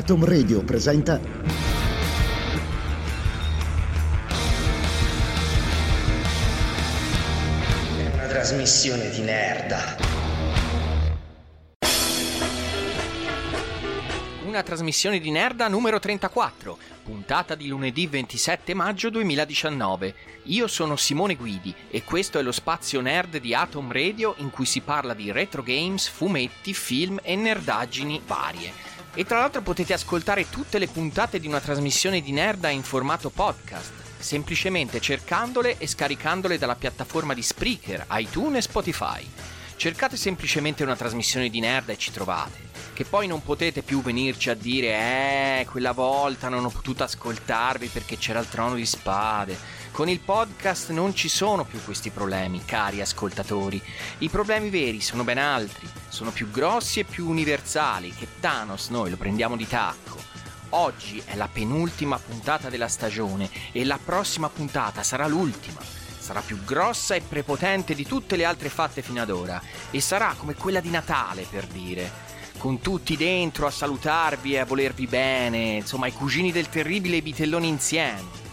Atom Radio presenta È una trasmissione di nerda. Una trasmissione di Nerda numero 34, puntata di lunedì 27 maggio 2019. Io sono Simone Guidi e questo è lo spazio nerd di Atom Radio in cui si parla di retro games, fumetti, film e nerdaggini varie. E tra l'altro potete ascoltare tutte le puntate di una trasmissione di Nerda in formato podcast, semplicemente cercandole e scaricandole dalla piattaforma di Spreaker, iTunes e Spotify. Cercate semplicemente una trasmissione di Nerda e ci trovate. Che poi non potete più venirci a dire, eh, quella volta non ho potuto ascoltarvi perché c'era il trono di spade con il podcast non ci sono più questi problemi, cari ascoltatori. I problemi veri sono ben altri, sono più grossi e più universali, che Thanos noi lo prendiamo di tacco. Oggi è la penultima puntata della stagione e la prossima puntata sarà l'ultima. Sarà più grossa e prepotente di tutte le altre fatte fino ad ora e sarà come quella di Natale, per dire con tutti dentro a salutarvi e a volervi bene, insomma i cugini del terribile e i vitelloni insieme.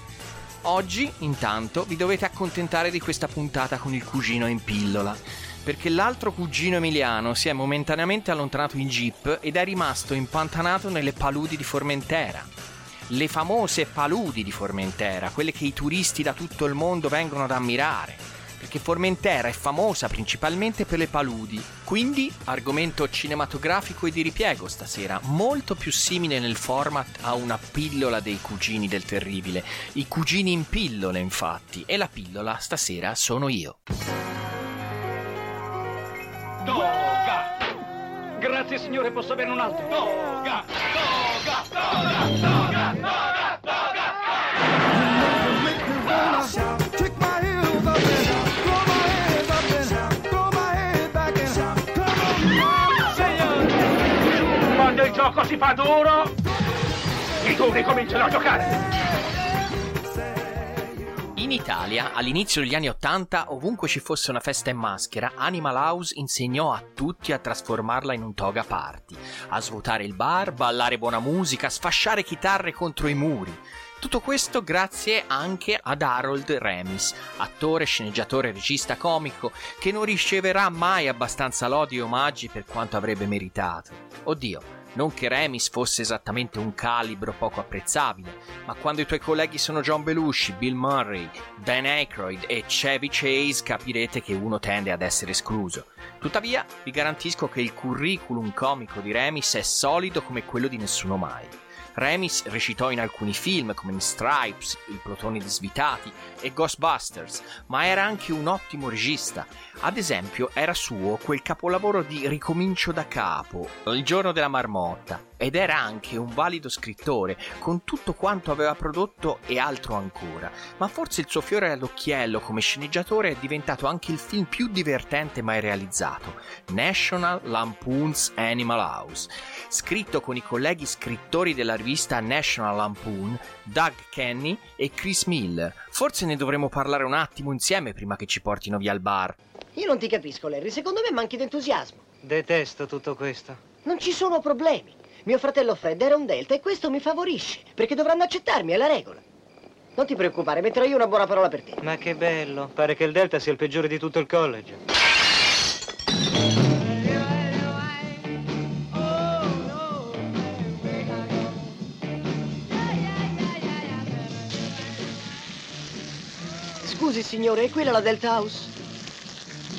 Oggi, intanto, vi dovete accontentare di questa puntata con il cugino in pillola, perché l'altro cugino Emiliano si è momentaneamente allontanato in jeep ed è rimasto impantanato nelle paludi di Formentera. Le famose paludi di Formentera, quelle che i turisti da tutto il mondo vengono ad ammirare perché Formentera è famosa principalmente per le paludi. Quindi, argomento cinematografico e di ripiego stasera, molto più simile nel format a una pillola dei cugini del terribile. I cugini in pillole, infatti, e la pillola stasera sono io. Toga! Grazie signore, posso avere un altro? Toga! Toga! Toga! Toga! Toga! Gioco si fa duro, i duri cominciano a giocare. In Italia, all'inizio degli anni Ottanta, ovunque ci fosse una festa in maschera, Animal House insegnò a tutti a trasformarla in un toga party, a svuotare il bar, ballare buona musica, sfasciare chitarre contro i muri. Tutto questo grazie anche ad Harold Remis, attore, sceneggiatore, regista comico, che non riceverà mai abbastanza lodi e omaggi per quanto avrebbe meritato. Oddio, non che Remis fosse esattamente un calibro poco apprezzabile, ma quando i tuoi colleghi sono John Belushi, Bill Murray, Dan Aykroyd e Chevy Chase capirete che uno tende ad essere escluso. Tuttavia, vi garantisco che il curriculum comico di Remis è solido come quello di nessuno mai. Remis recitò in alcuni film come in Stripes, Il plotone di svitati e Ghostbusters, ma era anche un ottimo regista. Ad esempio, era suo quel capolavoro di Ricomincio da capo, Il giorno della marmotta, ed era anche un valido scrittore, con tutto quanto aveva prodotto e altro ancora. Ma forse il suo fiore all'occhiello come sceneggiatore è diventato anche il film più divertente mai realizzato, National Lampoon's Animal House, scritto con i colleghi scrittori della rivista National Lampoon, Doug Kenny e Chris Miller. Forse ne dovremmo parlare un attimo insieme prima che ci portino via al bar. Io non ti capisco, Larry. Secondo me manchi d'entusiasmo. Detesto tutto questo. Non ci sono problemi. Mio fratello Fred era un delta e questo mi favorisce, perché dovranno accettarmi, è la regola. Non ti preoccupare, metterò io una buona parola per te. Ma che bello. Pare che il delta sia il peggiore di tutto il college. Scusi signore, è quella la Delta House?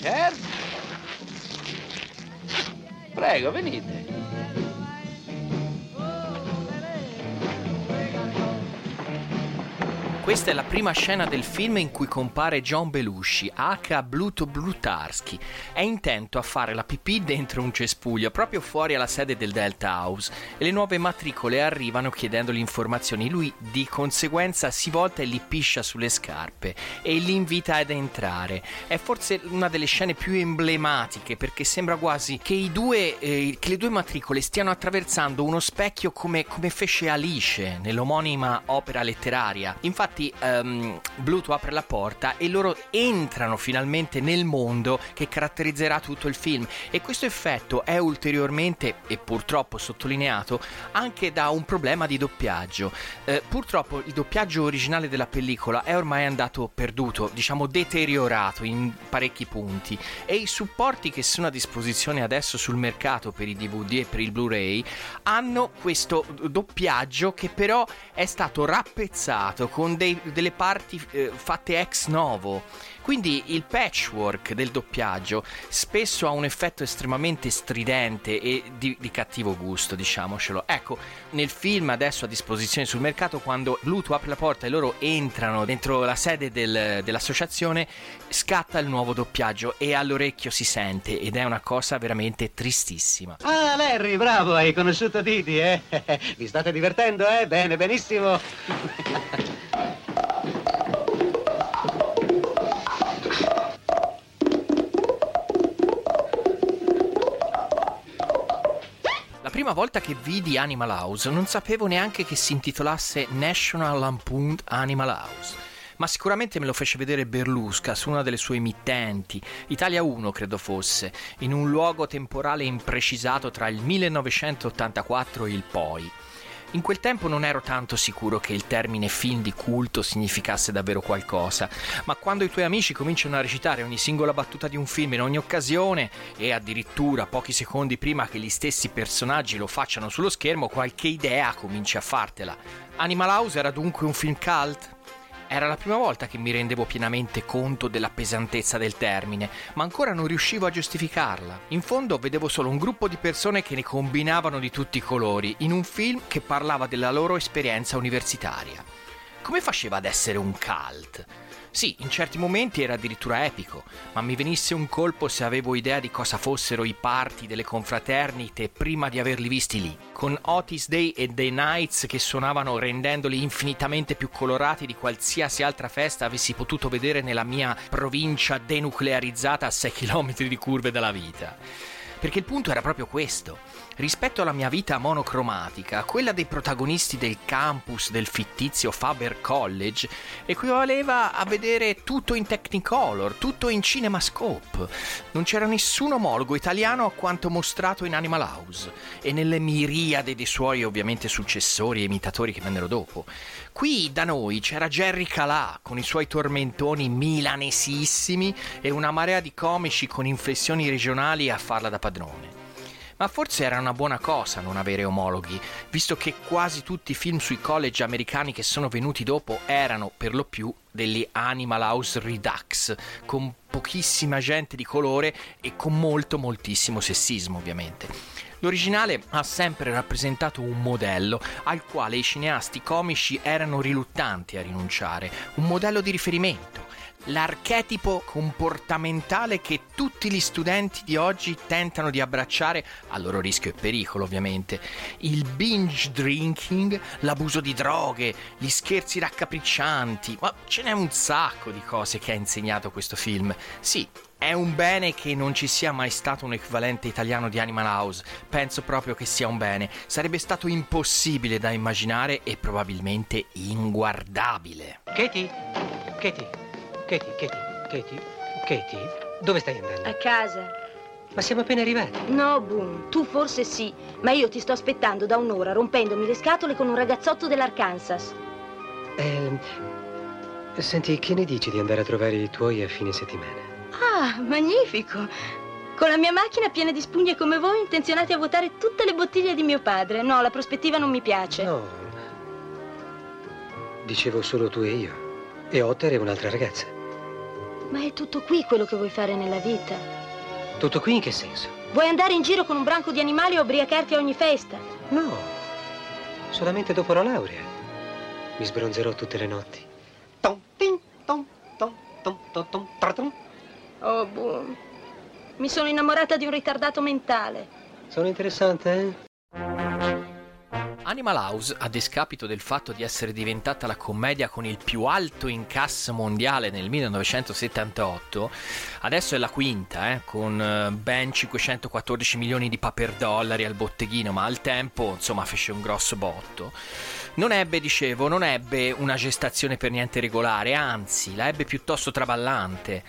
Certo. Prego, venite. Questa è la prima scena del film in cui compare John Belushi, H. Bluto Blutarski. È intento a fare la pipì dentro un cespuglio, proprio fuori alla sede del Delta House, e le nuove matricole arrivano chiedendogli informazioni. Lui di conseguenza si volta e li piscia sulle scarpe e li invita ad entrare. È forse una delle scene più emblematiche perché sembra quasi che, due, eh, che le due matricole stiano attraversando uno specchio come, come fece Alice nell'omonima opera letteraria. Infatti um, Bluto apre la porta e loro entrano finalmente nel mondo che caratterizzerà tutto il film e questo effetto è ulteriormente e purtroppo sottolineato anche da un problema di doppiaggio. Eh, purtroppo il doppiaggio originale della pellicola è ormai andato perduto, diciamo deteriorato in parecchi punti e i supporti che sono a disposizione adesso sul mercato per i DVD e per il Blu-ray hanno questo doppiaggio che però è stato rappezzato con dei dei, delle parti eh, fatte ex novo. Quindi il patchwork del doppiaggio spesso ha un effetto estremamente stridente e di, di, cattivo gusto, diciamocelo. Ecco, nel film adesso a disposizione sul mercato, quando Bluetooth apre la porta e loro entrano dentro la sede del, dell'associazione, scatta il nuovo doppiaggio e all'orecchio si sente ed è una cosa veramente tristissima. Ah, Larry, bravo, hai conosciuto Didi, eh? Vi state divertendo, eh? Bene, benissimo. prima volta che vidi Animal House non sapevo neanche che si intitolasse National Lampoon Animal House. Ma sicuramente me lo fece vedere Berlusca su una delle sue emittenti, Italia 1 credo fosse, in un luogo temporale imprecisato tra il 1984 e il poi. In quel tempo non ero tanto sicuro che il termine film di culto significasse davvero qualcosa, ma quando i tuoi amici cominciano a recitare ogni singola battuta di un film in ogni occasione e addirittura pochi secondi prima che gli stessi personaggi lo facciano sullo schermo, qualche idea cominci a fartela. Animal House era dunque un film cult? Era la prima volta che mi rendevo pienamente conto della pesantezza del termine, ma ancora non riuscivo a giustificarla. In fondo vedevo solo un gruppo di persone che ne combinavano di tutti i colori, in un film che parlava della loro esperienza universitaria. Come faceva ad essere un cult? Sì, in certi momenti era addirittura epico, ma mi venisse un colpo se avevo idea di cosa fossero i party delle confraternite prima di averli visti lì, con Otis Day e The Nights che suonavano rendendoli infinitamente più colorati di qualsiasi altra festa avessi potuto vedere nella mia provincia denuclearizzata a 6 km di curve dalla vita. Perché il punto era proprio questo. Rispetto alla mia vita monocromatica, quella dei protagonisti del campus del fittizio Faber College equivaleva a vedere tutto in Technicolor, tutto in CinemaScope. Non c'era nessun omologo italiano a quanto mostrato in Animal House e nelle miriade dei suoi ovviamente successori e imitatori che vennero dopo. Qui da noi c'era Jerry Calà con i suoi tormentoni milanesissimi e una marea di comici con inflessioni regionali a farla da padrone. Ma forse era una buona cosa non avere omologhi, visto che quasi tutti i film sui college americani che sono venuti dopo erano per lo più degli Animal House Redux, con pochissima gente di colore e con molto moltissimo sessismo ovviamente. L'originale ha sempre rappresentato un modello al quale i cineasti comici erano riluttanti a rinunciare, un modello di riferimento, l'archetipo comportamentale che tutti gli studenti di oggi tentano di abbracciare, a loro rischio e pericolo ovviamente, il binge drinking, l'abuso di droghe, gli scherzi raccapriccianti, ma ce n'è un sacco di cose che ha insegnato questo film. Sì, è un bene che non ci sia mai stato un equivalente italiano di Animal House. Penso proprio che sia un bene. Sarebbe stato impossibile da immaginare e probabilmente inguardabile. Katie? Katie? Katie? Katie? Katie? Katie? Dove stai andando? A casa. Ma siamo appena arrivati. No, Boom, tu forse sì, ma io ti sto aspettando da un'ora rompendomi le scatole con un ragazzotto dell'Arkansas. Eh, senti, che ne dici di andare a trovare i tuoi a fine settimana? Ah, magnifico! Con la mia macchina piena di spugne come voi, intenzionati a vuotare tutte le bottiglie di mio padre. No, la prospettiva non mi piace. No. Dicevo solo tu e io. E Otter e un'altra ragazza. Ma è tutto qui quello che vuoi fare nella vita. Tutto qui in che senso? Vuoi andare in giro con un branco di animali e ubriacarti a ogni festa? No, solamente dopo la laurea. Mi sbronzerò tutte le notti. Tom, tin, tom, tom, tom, tom, tom, tratum. Oh, boom. Mi sono innamorata di un ritardato mentale. Sono interessante, eh? Animal House, a discapito del fatto di essere diventata la commedia con il più alto incasso mondiale nel 1978, adesso è la quinta, eh, con eh, ben 514 milioni di paper dollari al botteghino, ma al tempo, insomma, fece un grosso botto. Non ebbe, dicevo, non ebbe una gestazione per niente regolare, anzi, la ebbe piuttosto traballante.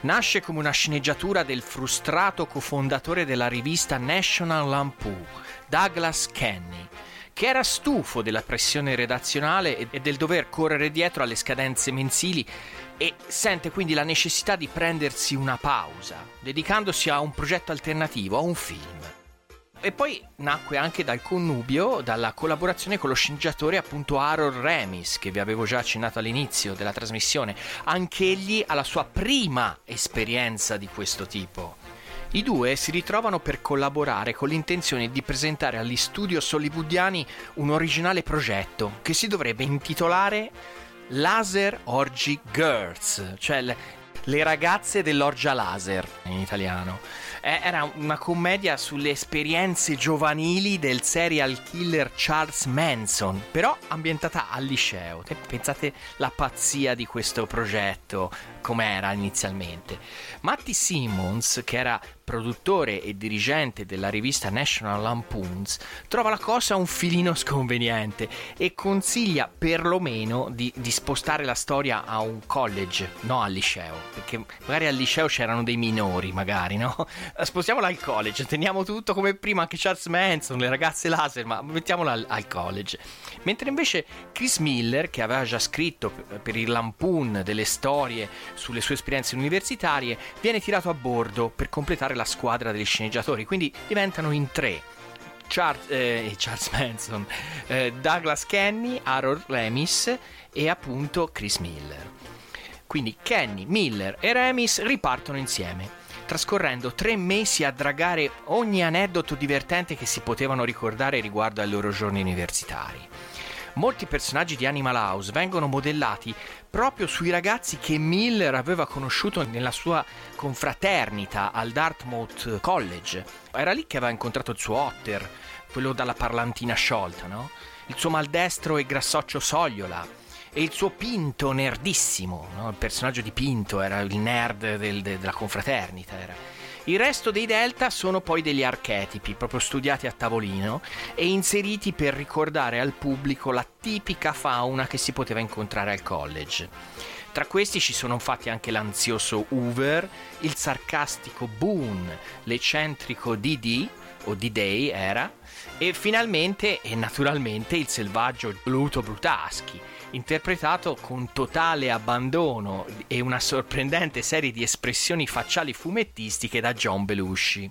Nasce come una sceneggiatura del frustrato cofondatore della rivista National Lampoon, Douglas Kenny che era stufo della pressione redazionale e del dover correre dietro alle scadenze mensili e sente quindi la necessità di prendersi una pausa, dedicandosi a un progetto alternativo, a un film. E poi nacque anche dal connubio, dalla collaborazione con lo sceneggiatore appunto Harold Remis, che vi avevo già accennato all'inizio della trasmissione. Anch'egli ha la sua prima esperienza di questo tipo. I due si ritrovano per collaborare con l'intenzione di presentare agli studios hollywoodiani un originale progetto che si dovrebbe intitolare Laser Orgy Girls, cioè le, ragazze dell'orgia laser in italiano. Era una commedia sulle esperienze giovanili del serial killer Charles Manson, però ambientata al liceo. Te Pensate la pazzia di questo progetto, com'era inizialmente. Matty Simmons, che era produttore e dirigente della rivista National Lampoons, trova la cosa un filino sconveniente e consiglia perlomeno di, di spostare la storia a un college, no al liceo, perché magari al liceo c'erano dei minori, magari, no? Spostiamola al college, teniamo tutto come prima, anche Charles Manson, le ragazze laser, ma mettiamola al, al college. Mentre invece Chris Miller, che aveva già scritto per il Lampoon delle storie sulle sue esperienze universitarie, viene tirato a bordo per completare la squadra degli sceneggiatori, quindi diventano in tre. Char- eh, Charles Manson, eh, Douglas Kenny, Harold Remis e appunto Chris Miller. Quindi Kenny, Miller e Remis ripartono insieme, trascorrendo tre mesi a dragare ogni aneddoto divertente che si potevano ricordare riguardo ai loro giorni universitari. Molti personaggi di Animal House vengono modellati proprio sui ragazzi che Miller aveva conosciuto nella sua confraternita al Dartmouth College. Era lì che aveva incontrato il suo Otter, quello dalla parlantina sciolta, no? Il suo maldestro e grassoccio Sogliola e il suo Pinto nerdissimo, no? il personaggio di Pinto era il nerd del- de- della confraternita. Era. Il resto dei Delta sono poi degli archetipi, proprio studiati a tavolino e inseriti per ricordare al pubblico la tipica fauna che si poteva incontrare al college. Tra questi ci sono infatti anche l'ansioso Hoover, il sarcastico Boone, l'eccentrico Didi, o D-Day era, e finalmente e naturalmente il selvaggio Pluto Brutaschi, interpretato con totale abbandono e una sorprendente serie di espressioni facciali fumettistiche da John Belushi.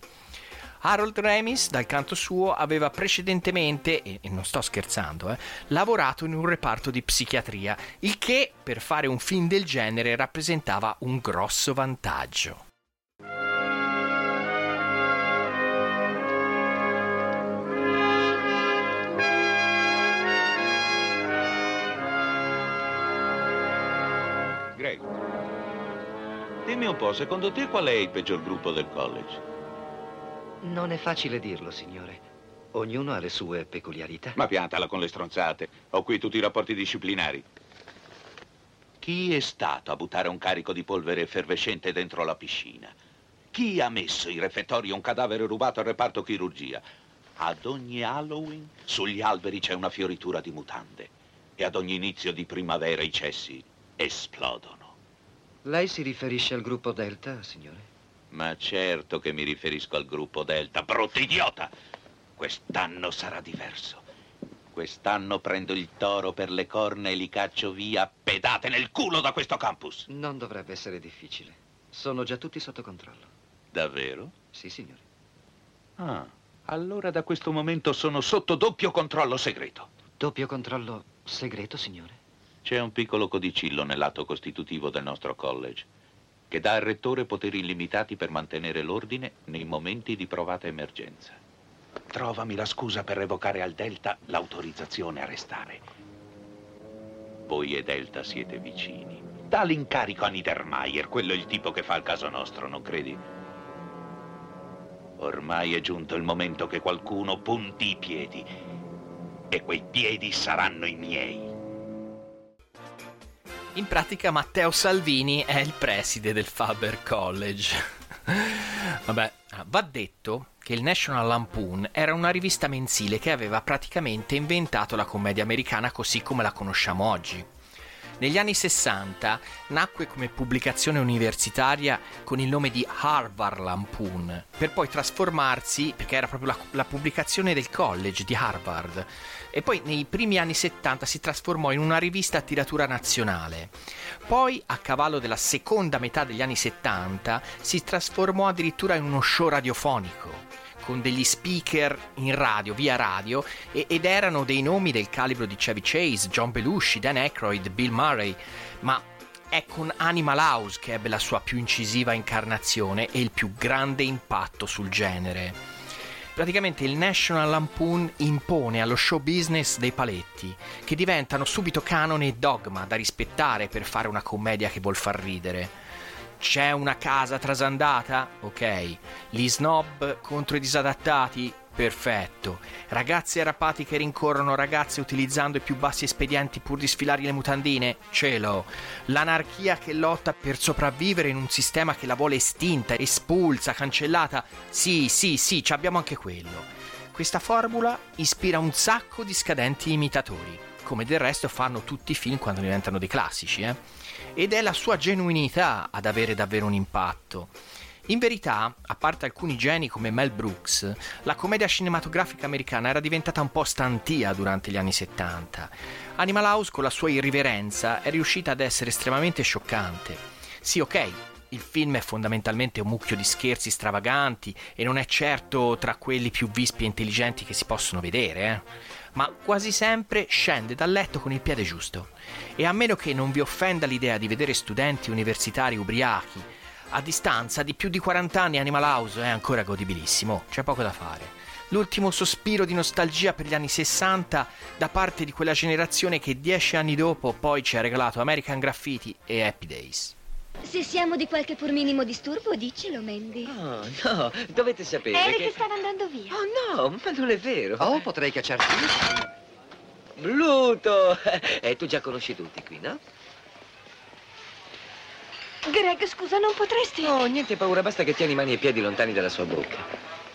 Harold Remis, dal canto suo, aveva precedentemente, e non sto scherzando, eh, lavorato in un reparto di psichiatria, il che, per fare un film del genere, rappresentava un grosso vantaggio. Dimmi un po', secondo te qual è il peggior gruppo del college? Non è facile dirlo, signore. Ognuno ha le sue peculiarità. Ma piantala con le stronzate. Ho qui tutti i rapporti disciplinari. Chi è stato a buttare un carico di polvere effervescente dentro la piscina? Chi ha messo in refettorio un cadavere rubato al reparto chirurgia? Ad ogni Halloween sugli alberi c'è una fioritura di mutande e ad ogni inizio di primavera i cessi esplodono. Lei si riferisce al gruppo Delta, signore? Ma certo che mi riferisco al gruppo Delta, brutto idiota! Quest'anno sarà diverso. Quest'anno prendo il toro per le corna e li caccio via pedate nel culo da questo campus. Non dovrebbe essere difficile. Sono già tutti sotto controllo. Davvero? Sì, signore. Ah, allora da questo momento sono sotto doppio controllo segreto. Doppio controllo segreto, signore? C'è un piccolo codicillo nell'atto costitutivo del nostro college. che dà al rettore poteri illimitati per mantenere l'ordine nei momenti di provata emergenza. Trovami la scusa per revocare al Delta l'autorizzazione a restare. Voi e Delta siete vicini. Dà l'incarico a Niedermayer, quello è il tipo che fa il caso nostro, non credi? Ormai è giunto il momento che qualcuno punti i piedi. E quei piedi saranno i miei. In pratica Matteo Salvini è il preside del Faber College. Vabbè, va detto che il National Lampoon era una rivista mensile che aveva praticamente inventato la commedia americana così come la conosciamo oggi. Negli anni 60 nacque come pubblicazione universitaria con il nome di Harvard Lampoon, per poi trasformarsi, perché era proprio la, la, pubblicazione del college di Harvard, e poi nei primi anni 70 si trasformò in una rivista a tiratura nazionale. Poi, a cavallo della seconda metà degli anni 70, si trasformò addirittura in uno show radiofonico con degli speaker in radio, via radio, e, ed erano dei nomi del calibro di Chevy Chase, John Belushi, Dan Aykroyd, Bill Murray, ma è con Animal House che ebbe la sua più incisiva incarnazione e il più grande impatto sul genere. Praticamente il National Lampoon impone allo show business dei paletti, che diventano subito canone e dogma da rispettare per fare una commedia che vuol far ridere c'è una casa trasandata? Ok. Gli snob contro i disadattati? Perfetto. Ragazzi arrapati che rincorrono ragazze utilizzando i più bassi espedienti pur di sfilargli le mutandine? Cielo. L'anarchia che lotta per sopravvivere in un sistema che la vuole estinta, espulsa, cancellata? Sì, sì, sì, abbiamo anche quello. Questa formula ispira un sacco di scadenti imitatori, come del resto fanno tutti i film quando diventano dei classici, eh? ed è la sua genuinità ad avere davvero un impatto. In verità, a parte alcuni geni come Mel Brooks, la commedia cinematografica americana era diventata un po' stantia durante gli anni 70. Animal House con la sua irriverenza è riuscita ad essere estremamente scioccante. Sì, ok, il film è fondamentalmente un mucchio di scherzi stravaganti e non è certo tra quelli più vispi e intelligenti che si possono vedere, eh ma quasi sempre scende dal letto con il piede giusto. E a meno che non vi offenda l'idea di vedere studenti universitari ubriachi, a distanza di più di 40 anni Animal House è ancora godibilissimo, c'è poco da fare. L'ultimo sospiro di nostalgia per gli anni 60 da parte di quella generazione che dieci anni dopo poi ci ha regalato American Graffiti e Happy Days. Se siamo di qualche pur minimo disturbo, diccelo, Mandy. Oh, no, dovete sapere Eric che... stava andando via. Oh, no, ma non è vero. Oh, potrei cacciarti. Bluto! E tu già conosci tutti qui, no? Greg, scusa, non potresti... Oh, niente paura, basta che tieni mani e piedi lontani dalla sua bocca.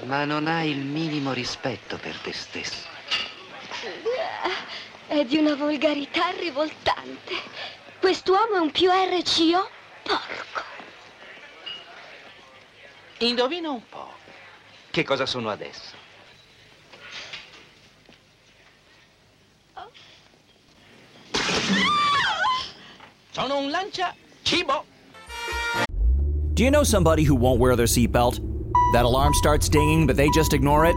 Ma non hai il minimo rispetto per te stesso. È di una volgarità rivoltante. Quest'uomo è un più RCO Porco. Indovina un po'. Che cosa sono adesso? Sono un lancia cibo. Do you know somebody who won't wear their seatbelt? That alarm starts dinging, but they just ignore it?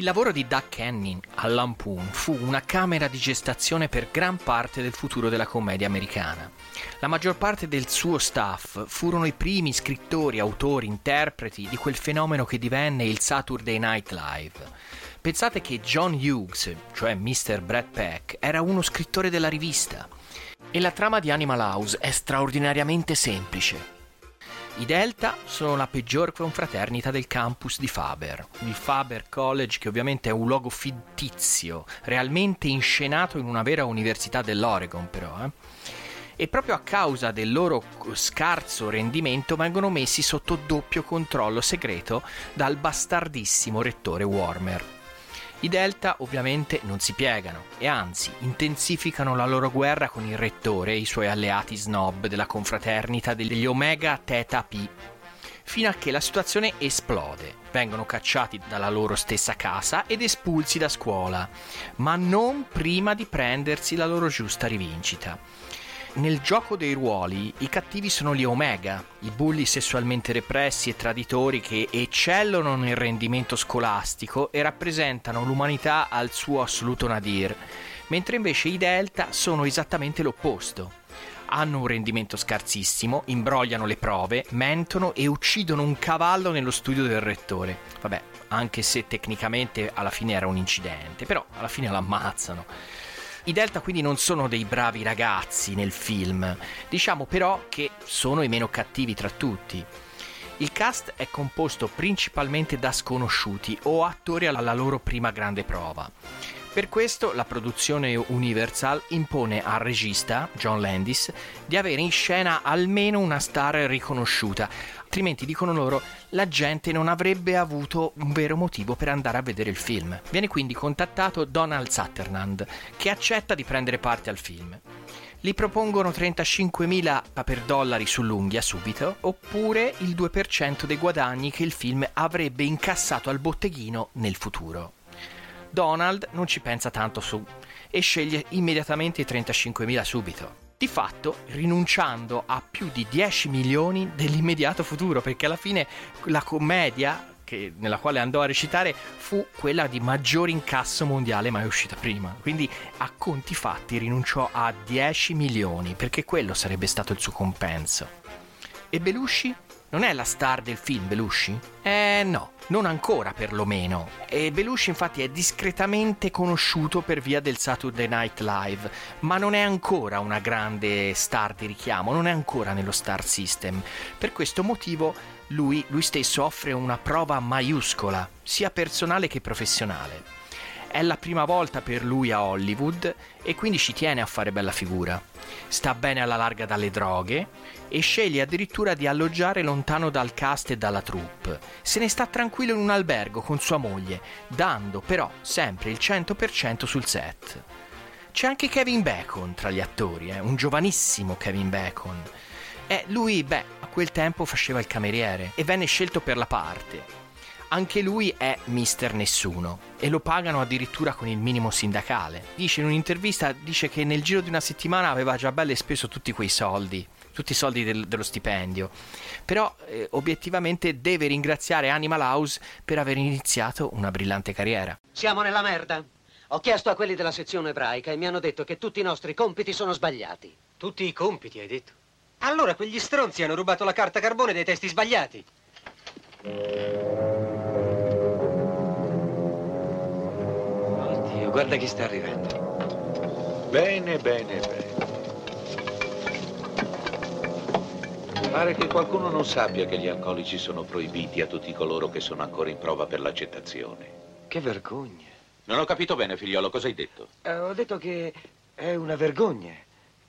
Il lavoro di Doug Canning al Lampoon fu una camera di gestazione per gran parte del futuro della commedia americana. La maggior parte del suo staff furono i primi scrittori, autori, interpreti di quel fenomeno che divenne il Saturday Night Live. Pensate che John Hughes, cioè Mr. Brad Peck, era uno scrittore della rivista. E la trama di Animal House è straordinariamente semplice. I Delta sono la peggior confraternita del campus di Faber, il Faber College che ovviamente è un luogo fittizio, realmente inscenato in una vera università dell'Oregon però. Eh? E proprio a causa del loro scarso rendimento vengono messi sotto doppio controllo segreto dal bastardissimo rettore Warmer. I Delta ovviamente non si piegano e anzi intensificano la loro guerra con il rettore e i suoi alleati snob della confraternita degli Omega Theta Pi, fino a che la situazione esplode. Vengono cacciati dalla loro stessa casa ed espulsi da scuola, ma non prima di prendersi la loro giusta rivincita. Nel gioco dei ruoli i cattivi sono gli Omega, i bulli sessualmente repressi e traditori che eccellono nel rendimento scolastico e rappresentano l'umanità al suo assoluto nadir, mentre invece i Delta sono esattamente l'opposto. Hanno un rendimento scarsissimo, imbrogliano le prove, mentono e uccidono un cavallo nello studio del rettore. Vabbè, anche se tecnicamente alla fine era un incidente, però alla fine l'ammazzano. I Delta quindi non sono dei bravi ragazzi nel film, diciamo però che sono i meno cattivi tra tutti. Il cast è composto principalmente da sconosciuti o attori alla loro prima grande prova. Per questo la produzione Universal impone al regista, John Landis, di avere in scena almeno una star riconosciuta, altrimenti dicono loro la gente non avrebbe avuto un vero motivo per andare a vedere il film. Viene quindi contattato Donald Sutherland, che accetta di prendere parte al film. Gli propongono 35.000 paper dollari sull'unghia subito, oppure il 2% dei guadagni che il film avrebbe incassato al botteghino nel futuro. Donald non ci pensa tanto su e sceglie immediatamente i 35.000 subito. Di fatto rinunciando a più di 10 milioni dell'immediato futuro, perché alla fine la commedia che, nella quale andò a recitare fu quella di maggior incasso mondiale mai uscita prima. Quindi a conti fatti rinunciò a 10 milioni, perché quello sarebbe stato il suo compenso. E Belushi? Non è la star del film Belushi? Eh no, non ancora perlomeno. E Belushi infatti è discretamente conosciuto per via del Saturday Night Live, ma non è ancora una grande star di richiamo, non è ancora nello star system. Per questo motivo lui, lui stesso offre una prova maiuscola, sia personale che professionale. È la prima volta per lui a Hollywood e quindi ci tiene a fare bella figura. Sta bene alla larga dalle droghe e sceglie addirittura di alloggiare lontano dal cast e dalla troupe. Se ne sta tranquillo in un albergo con sua moglie, dando però sempre il 100% sul set. C'è anche Kevin Bacon tra gli attori, eh? un giovanissimo Kevin Bacon. E lui, beh, a quel tempo faceva il cameriere e venne scelto per la parte. Anche lui è mister nessuno e lo pagano addirittura con il minimo sindacale. Dice in un'intervista dice che nel giro di una settimana aveva già belle speso tutti quei soldi, tutti i soldi del, dello stipendio. Però eh, obiettivamente deve ringraziare Animal House per aver iniziato una brillante carriera. Siamo nella merda. Ho chiesto a quelli della sezione ebraica e mi hanno detto che tutti i nostri compiti sono sbagliati. Tutti i compiti, hai detto? Allora quegli stronzi hanno rubato la carta carbone dei testi sbagliati. Oddio, guarda chi sta arrivando. Bene, bene, bene. Pare che qualcuno non sappia che gli alcolici sono proibiti a tutti coloro che sono ancora in prova per l'accettazione. Che vergogna. Non ho capito bene, figliolo, cosa hai detto? Eh, ho detto che è una vergogna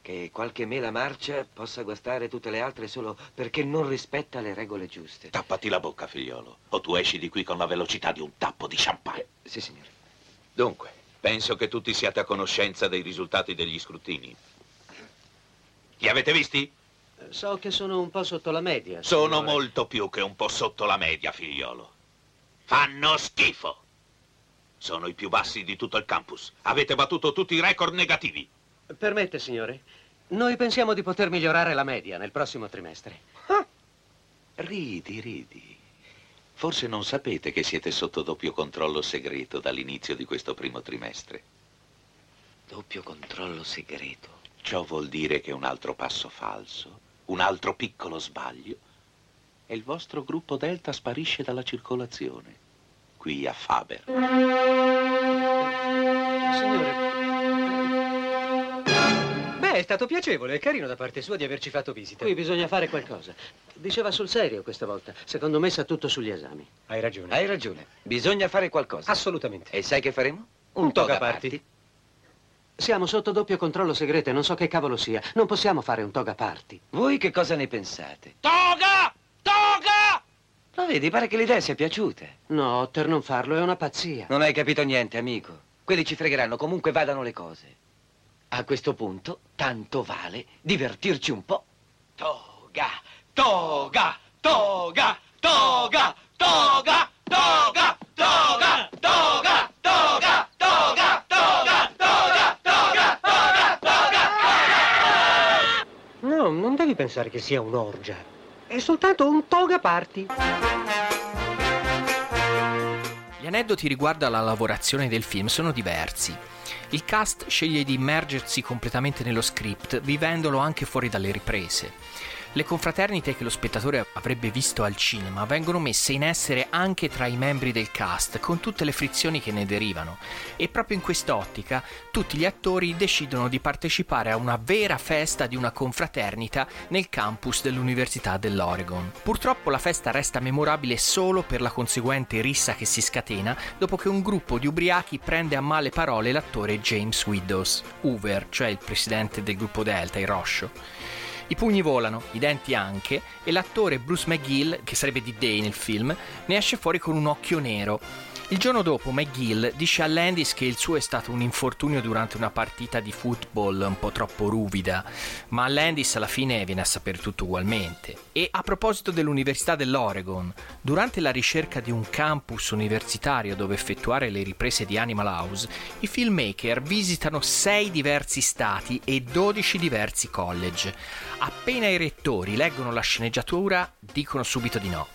che qualche mela marcia possa guastare tutte le altre solo perché non rispetta le regole giuste. Tappati la bocca, figliolo, o tu esci di qui con la velocità di un tappo di champagne. Eh, sì, signore. Dunque, penso che tutti siate a conoscenza dei risultati degli scrutini. Li avete visti? So che sono un po' sotto la media. Sono signore. molto più che un po' sotto la media, figliolo. Fanno schifo. Sono i più bassi di tutto il campus. Avete battuto tutti i record negativi. Permette, signore? Noi pensiamo di poter migliorare la media nel prossimo trimestre. Ridi, ridi. Forse non sapete che siete sotto doppio controllo segreto dall'inizio di questo primo trimestre. Doppio controllo segreto. Ciò vuol dire che un altro passo falso, un altro piccolo sbaglio, e il vostro gruppo Delta sparisce dalla circolazione. Qui a Faber. Signore, Beh, è stato piacevole e carino da parte sua di averci fatto visita. qui bisogna fare qualcosa. Diceva sul serio questa volta. Secondo me sa tutto sugli esami. Hai ragione. Hai ragione. Bisogna fare qualcosa. Assolutamente. E sai che faremo? Un toga party. Siamo sotto doppio controllo segreto e non so che cavolo sia. Non possiamo fare un toga party. Voi che cosa ne pensate? Toga! Toga! Lo vedi, pare che l'idea sia piaciuta. No, per non farlo è una pazzia. Non hai capito niente, amico. Quelli ci fregheranno comunque vadano le cose. A questo punto, tanto vale divertirci un po'. Toga! Toga! Toga! toga, toga, toga, toga, toga, toga, toga, toga, toga, toga, toga. No, non devi pensare che sia un'orgia. È soltanto un toga party. Gli aneddoti riguardo alla lavorazione del film sono diversi. Il cast sceglie di immergersi completamente nello script, vivendolo anche fuori dalle riprese. Le confraternite che lo spettatore avrebbe visto al cinema vengono messe in essere anche tra i membri del cast, con tutte le frizioni che ne derivano. E proprio in quest'ottica tutti gli attori decidono di partecipare a una vera festa di una confraternita nel campus dell'Università dell'Oregon. Purtroppo la festa resta memorabile solo per la conseguente rissa che si scatena dopo che un gruppo di ubriachi prende a male parole l'attore James Widows, Hoover, cioè il presidente del gruppo Delta, il Roscio. I pugni volano, i denti anche, e l'attore Bruce McGill, che sarebbe di Day nel film, ne esce fuori con un occhio nero. Il giorno dopo McGill dice a Landis che il suo è stato un infortunio durante una partita di football un po' troppo ruvida, ma Landis alla fine viene a sapere tutto ugualmente. E a proposito dell'Università dell'Oregon, durante la ricerca di un campus universitario dove effettuare le riprese di Animal House, i filmmaker visitano 6 diversi stati e 12 diversi college. Appena i rettori leggono la sceneggiatura, dicono subito di no.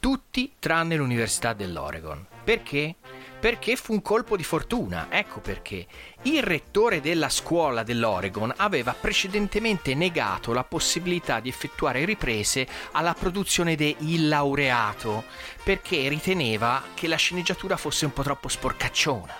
Tutti tranne l'Università dell'Oregon. Perché? Perché fu un colpo di fortuna, ecco perché. Il rettore della scuola dell'Oregon aveva precedentemente negato la possibilità di effettuare riprese alla produzione de Il laureato, perché riteneva che la sceneggiatura fosse un po' troppo sporcacciona.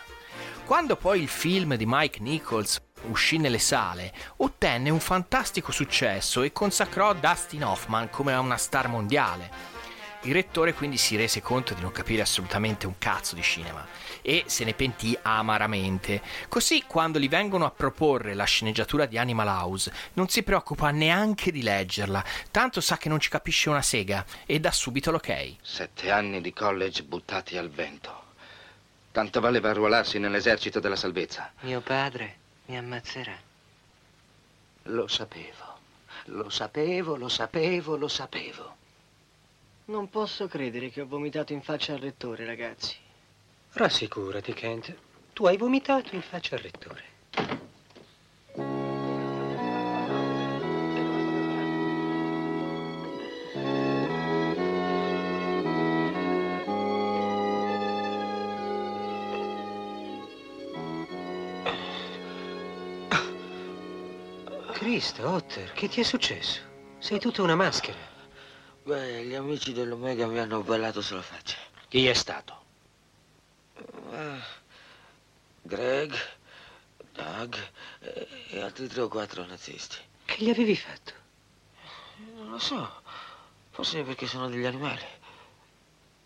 Quando poi il film di Mike Nichols uscì nelle sale, ottenne un fantastico successo e consacrò Dustin Hoffman come una star mondiale. Il rettore quindi si rese conto di non capire assolutamente un cazzo di cinema e se ne pentì amaramente. Così quando gli vengono a proporre la sceneggiatura di Animal House non si preoccupa neanche di leggerla, tanto sa che non ci capisce una sega e dà subito l'ok. Sette anni di college buttati al vento. Tanto valeva arruolarsi nell'esercito della salvezza. Mio padre mi ammazzerà. Lo sapevo. Lo sapevo, lo sapevo, lo sapevo. Non posso credere che ho vomitato in faccia al rettore, ragazzi. Rassicurati, Kent. Tu hai vomitato in faccia al rettore. Cristo, Otter, che ti è successo? Sei tutta una maschera. Beh, gli amici dell'Omega mi hanno ballato sulla faccia. Chi è stato? Eh, Greg, Doug e, e altri tre o quattro nazisti. Che gli avevi fatto? Non lo so. Forse perché sono degli animali.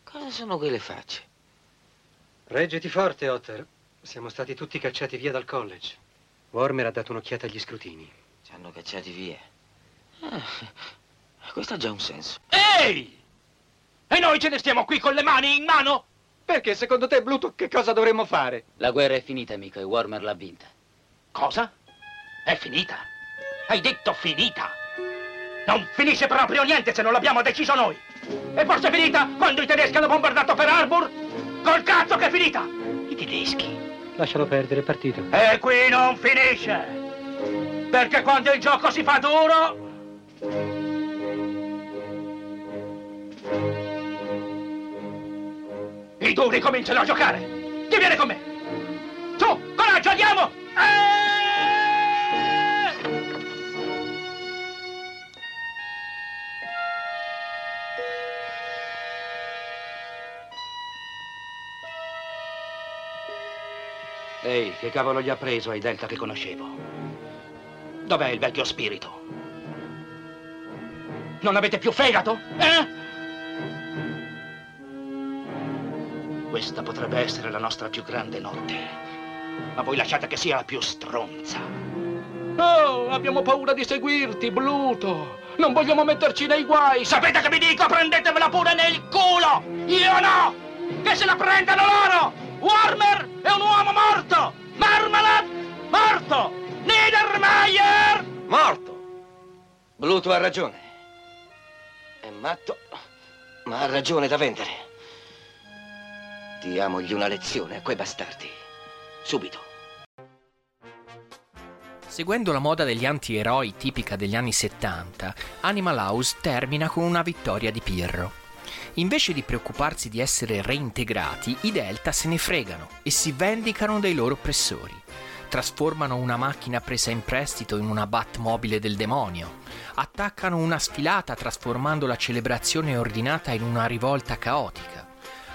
Cosa sono quelle facce? Reggiti forte, Otter. Siamo stati tutti cacciati via dal college. Wormer ha dato un'occhiata agli scrutini. Ci hanno cacciati via. Ah, questo ha già un senso. Ehi! E noi ce ne stiamo qui con le mani in mano? Perché secondo te, Bluetooth, che cosa dovremmo fare? La guerra è finita, amico, e Warmer l'ha vinta. Cosa? È finita? Hai detto finita? Non finisce proprio niente se non l'abbiamo deciso noi. E forse è finita quando i tedeschi hanno bombardato per Harbour? Col cazzo che è finita! I tedeschi. Lascialo perdere, è partito. E qui non finisce. Perché quando il gioco si fa duro... I duri cominciano a giocare. Chi viene con me? Su, coraggio, andiamo! Eh! Ehi, che cavolo gli ha preso ai Delta che conoscevo? Dov'è il vecchio spirito? Non avete più fegato? Eh? Questa potrebbe essere la nostra più grande notte. Ma voi lasciate che sia la più stronza. Oh, abbiamo paura di seguirti, Bluto. Non vogliamo metterci nei guai. Sapete che vi dico? Prendetevela pure nel culo! Io no! Che se la prendano loro! Warmer è un uomo morto! Marmalade morto! Niedermayer Morto! Bluto ha ragione. È matto ma ha ragione da vendere. Diamogli una lezione a quei bastardi. Subito. Seguendo la moda degli antieroi tipica degli anni 70, Animal House termina con una vittoria di Pirro. Invece di preoccuparsi di essere reintegrati, i Delta se ne fregano e si vendicano dei loro oppressori. Trasformano una macchina presa in prestito in una Batmobile del demonio. Attaccano una sfilata trasformando la celebrazione ordinata in una rivolta caotica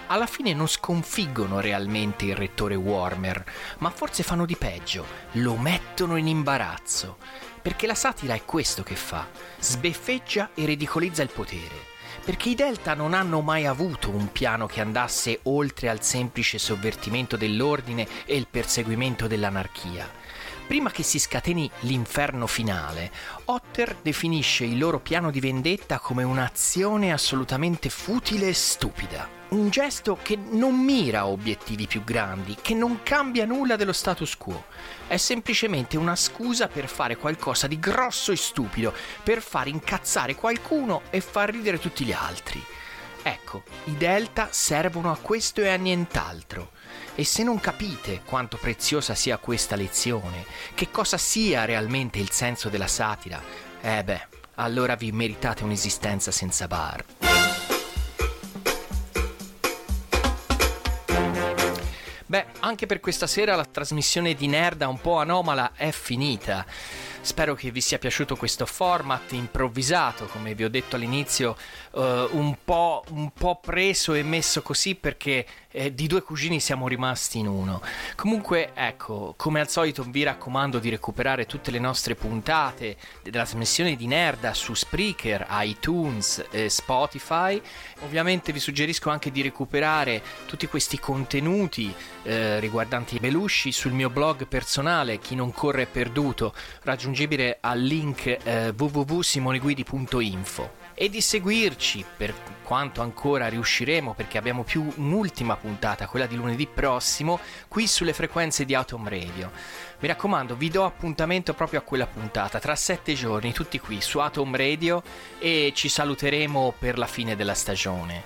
alla fine non sconfiggono realmente il rettore Warmer, ma forse fanno di peggio, lo mettono in imbarazzo. Perché la satira è questo che fa, sbeffeggia e ridicolizza il potere. Perché i Delta non hanno mai avuto un piano che andasse oltre al semplice sovvertimento dell'ordine e il perseguimento dell'anarchia. Prima che si scateni l'inferno finale, Otter definisce il loro piano di vendetta come un'azione assolutamente futile e stupida. Un gesto che non mira a obiettivi più grandi, che non cambia nulla dello status quo. È semplicemente una scusa per fare qualcosa di grosso e stupido, per far incazzare qualcuno e far ridere tutti gli altri. Ecco, i delta servono a questo e a nient'altro. E se non capite quanto preziosa sia questa lezione, che cosa sia realmente il senso della satira, eh beh, allora vi meritate un'esistenza senza bar. Beh, anche per questa sera la trasmissione di Nerda un po' anomala è finita. Spero che vi sia piaciuto questo format improvvisato, come vi ho detto all'inizio, uh, un, po', un, po', preso e messo così perché eh, di due cugini siamo rimasti in uno. Comunque, ecco, come al solito vi raccomando di recuperare tutte le nostre puntate della trasmissione di Nerda su Spreaker, iTunes e Spotify. Ovviamente vi suggerisco anche di recuperare tutti questi contenuti eh, riguardanti i Belushi sul mio blog personale, chi non corre è perduto, raggiungibile al link eh, www.simoneguidi.info e di seguirci per quanto ancora riusciremo perché abbiamo più un'ultima puntata, quella di lunedì prossimo, qui sulle frequenze di Atom Radio. Mi raccomando, vi do appuntamento proprio a quella puntata, tra sette giorni, tutti qui su Atom Radio e ci saluteremo per la fine della stagione.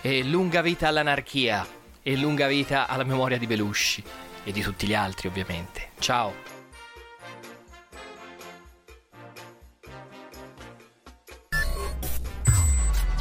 E lunga vita all'anarchia e lunga vita alla memoria di Belushi e di tutti gli altri ovviamente. Ciao!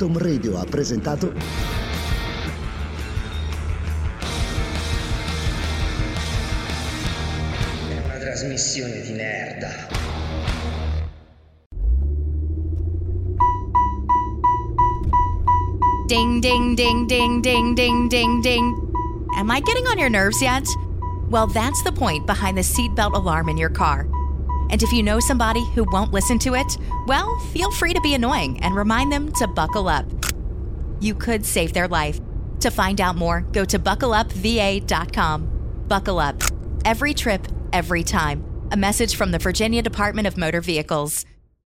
Atom Radio ha presentato È una trasmissione di merda. Ding, ding, ding, ding, ding, ding, ding, ding. Am I getting on your nerves yet? Well, that's the point behind the seatbelt alarm in your car. And if you know somebody who won't listen to it, well, feel free to be annoying and remind them to buckle up. You could save their life. To find out more, go to buckleupva.com. Buckle up. Every trip, every time. A message from the Virginia Department of Motor Vehicles.